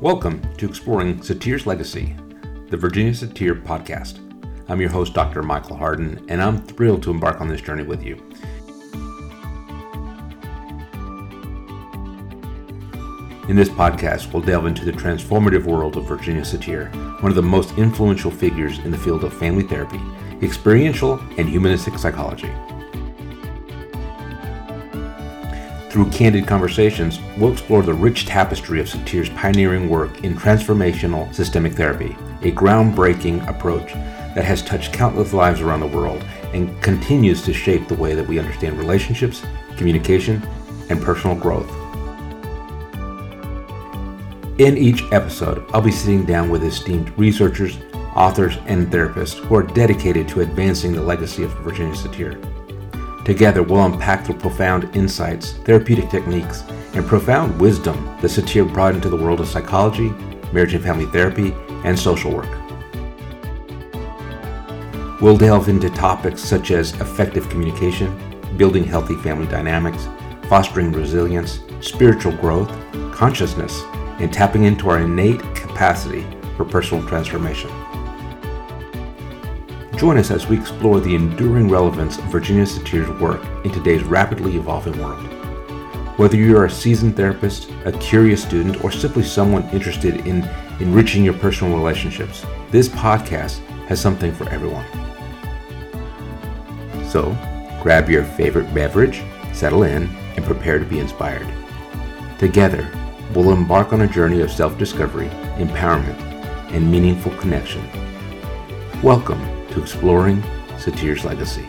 Welcome to Exploring Satir's Legacy, the Virginia Satir podcast. I'm your host, Dr. Michael Hardin, and I'm thrilled to embark on this journey with you. In this podcast, we'll delve into the transformative world of Virginia Satir, one of the most influential figures in the field of family therapy, experiential, and humanistic psychology. Through candid conversations, we'll explore the rich tapestry of Satir's pioneering work in transformational systemic therapy, a groundbreaking approach that has touched countless lives around the world and continues to shape the way that we understand relationships, communication, and personal growth. In each episode, I'll be sitting down with esteemed researchers, authors, and therapists who are dedicated to advancing the legacy of Virginia Satir. Together, we'll unpack the profound insights, therapeutic techniques, and profound wisdom that Satir brought into the world of psychology, marriage and family therapy, and social work. We'll delve into topics such as effective communication, building healthy family dynamics, fostering resilience, spiritual growth, consciousness, and tapping into our innate capacity for personal transformation. Join us as we explore the enduring relevance of Virginia Satir's work in today's rapidly evolving world. Whether you're a seasoned therapist, a curious student, or simply someone interested in enriching your personal relationships, this podcast has something for everyone. So, grab your favorite beverage, settle in, and prepare to be inspired. Together, we'll embark on a journey of self discovery, empowerment, and meaningful connection. Welcome Exploring Satir's Legacy,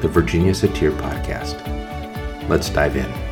the Virginia Satir podcast. Let's dive in.